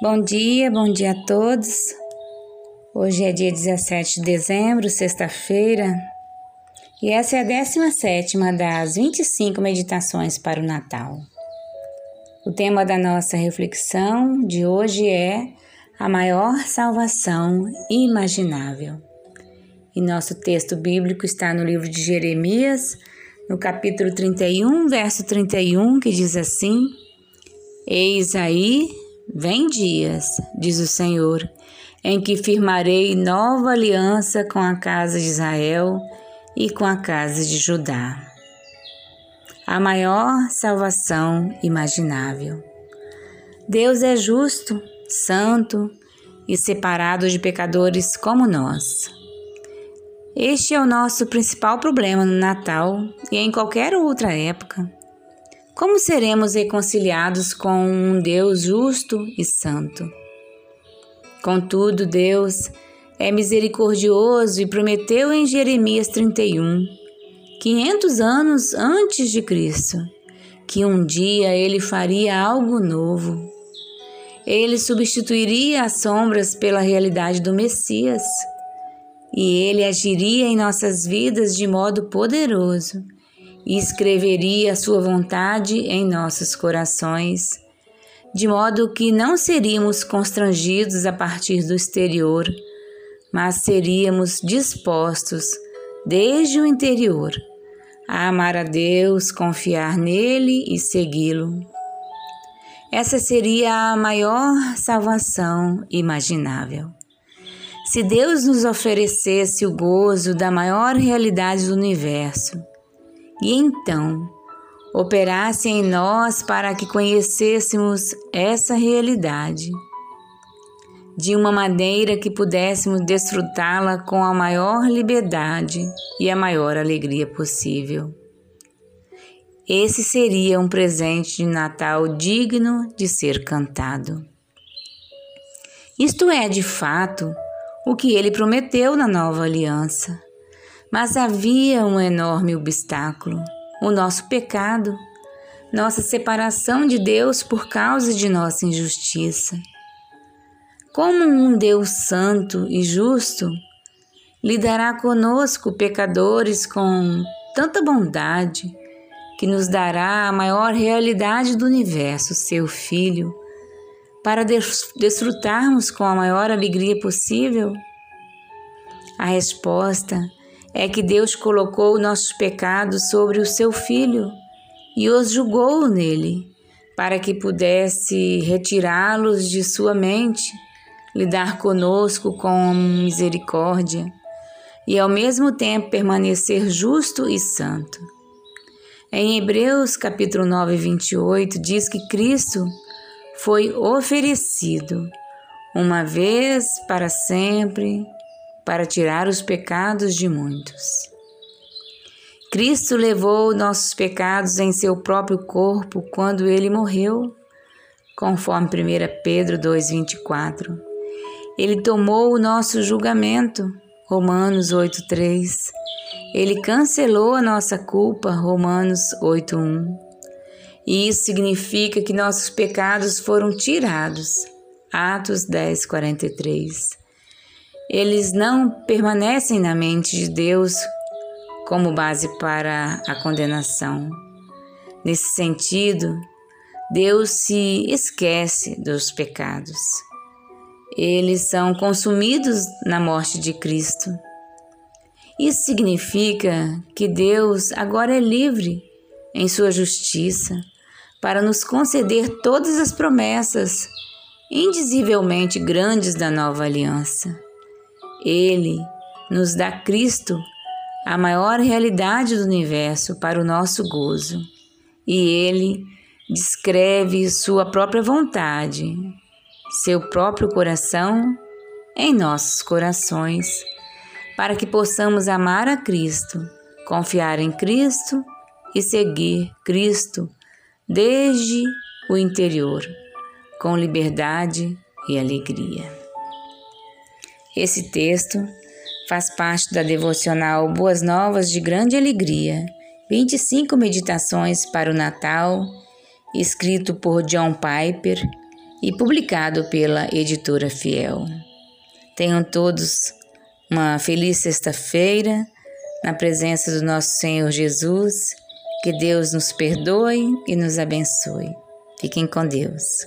Bom dia, bom dia a todos. Hoje é dia 17 de dezembro, sexta-feira, e essa é a 17 das 25 meditações para o Natal. O tema da nossa reflexão de hoje é a maior salvação imaginável. E nosso texto bíblico está no livro de Jeremias, no capítulo 31, verso 31, que diz assim: Eis aí Vem dias, diz o Senhor, em que firmarei nova aliança com a casa de Israel e com a casa de Judá. A maior salvação imaginável. Deus é justo, santo e separado de pecadores como nós. Este é o nosso principal problema no Natal e em qualquer outra época. Como seremos reconciliados com um Deus justo e santo? Contudo, Deus é misericordioso e prometeu em Jeremias 31, 500 anos antes de Cristo, que um dia ele faria algo novo. Ele substituiria as sombras pela realidade do Messias e ele agiria em nossas vidas de modo poderoso e escreveria a sua vontade em nossos corações, de modo que não seríamos constrangidos a partir do exterior, mas seríamos dispostos, desde o interior, a amar a Deus, confiar nele e segui-lo. Essa seria a maior salvação imaginável. Se Deus nos oferecesse o gozo da maior realidade do universo, e então operasse em nós para que conhecêssemos essa realidade de uma maneira que pudéssemos desfrutá-la com a maior liberdade e a maior alegria possível. Esse seria um presente de Natal digno de ser cantado. Isto é, de fato, o que ele prometeu na nova aliança. Mas havia um enorme obstáculo: o nosso pecado, nossa separação de Deus por causa de nossa injustiça. Como um Deus santo e justo lidará conosco, pecadores, com tanta bondade, que nos dará a maior realidade do universo, seu Filho, para desfrutarmos com a maior alegria possível? A resposta é que Deus colocou nossos pecados sobre o seu Filho e os julgou nele, para que pudesse retirá-los de sua mente, lidar conosco com misericórdia e ao mesmo tempo permanecer justo e santo. Em Hebreus capítulo 9, 28 diz que Cristo foi oferecido uma vez para sempre para tirar os pecados de muitos. Cristo levou nossos pecados em seu próprio corpo quando ele morreu, conforme 1 Pedro 2,24. Ele tomou o nosso julgamento, Romanos 8,3. Ele cancelou a nossa culpa, Romanos 8,1. E isso significa que nossos pecados foram tirados, Atos 10, 43 eles não permanecem na mente de Deus como base para a condenação. Nesse sentido, Deus se esquece dos pecados. Eles são consumidos na morte de Cristo. Isso significa que Deus agora é livre em sua justiça para nos conceder todas as promessas indizivelmente grandes da nova aliança. Ele nos dá Cristo, a maior realidade do universo, para o nosso gozo. E ele descreve sua própria vontade, seu próprio coração em nossos corações, para que possamos amar a Cristo, confiar em Cristo e seguir Cristo desde o interior, com liberdade e alegria. Esse texto faz parte da devocional Boas Novas de Grande Alegria, 25 meditações para o Natal, escrito por John Piper e publicado pela editora Fiel. Tenham todos uma feliz sexta-feira na presença do nosso Senhor Jesus. Que Deus nos perdoe e nos abençoe. Fiquem com Deus.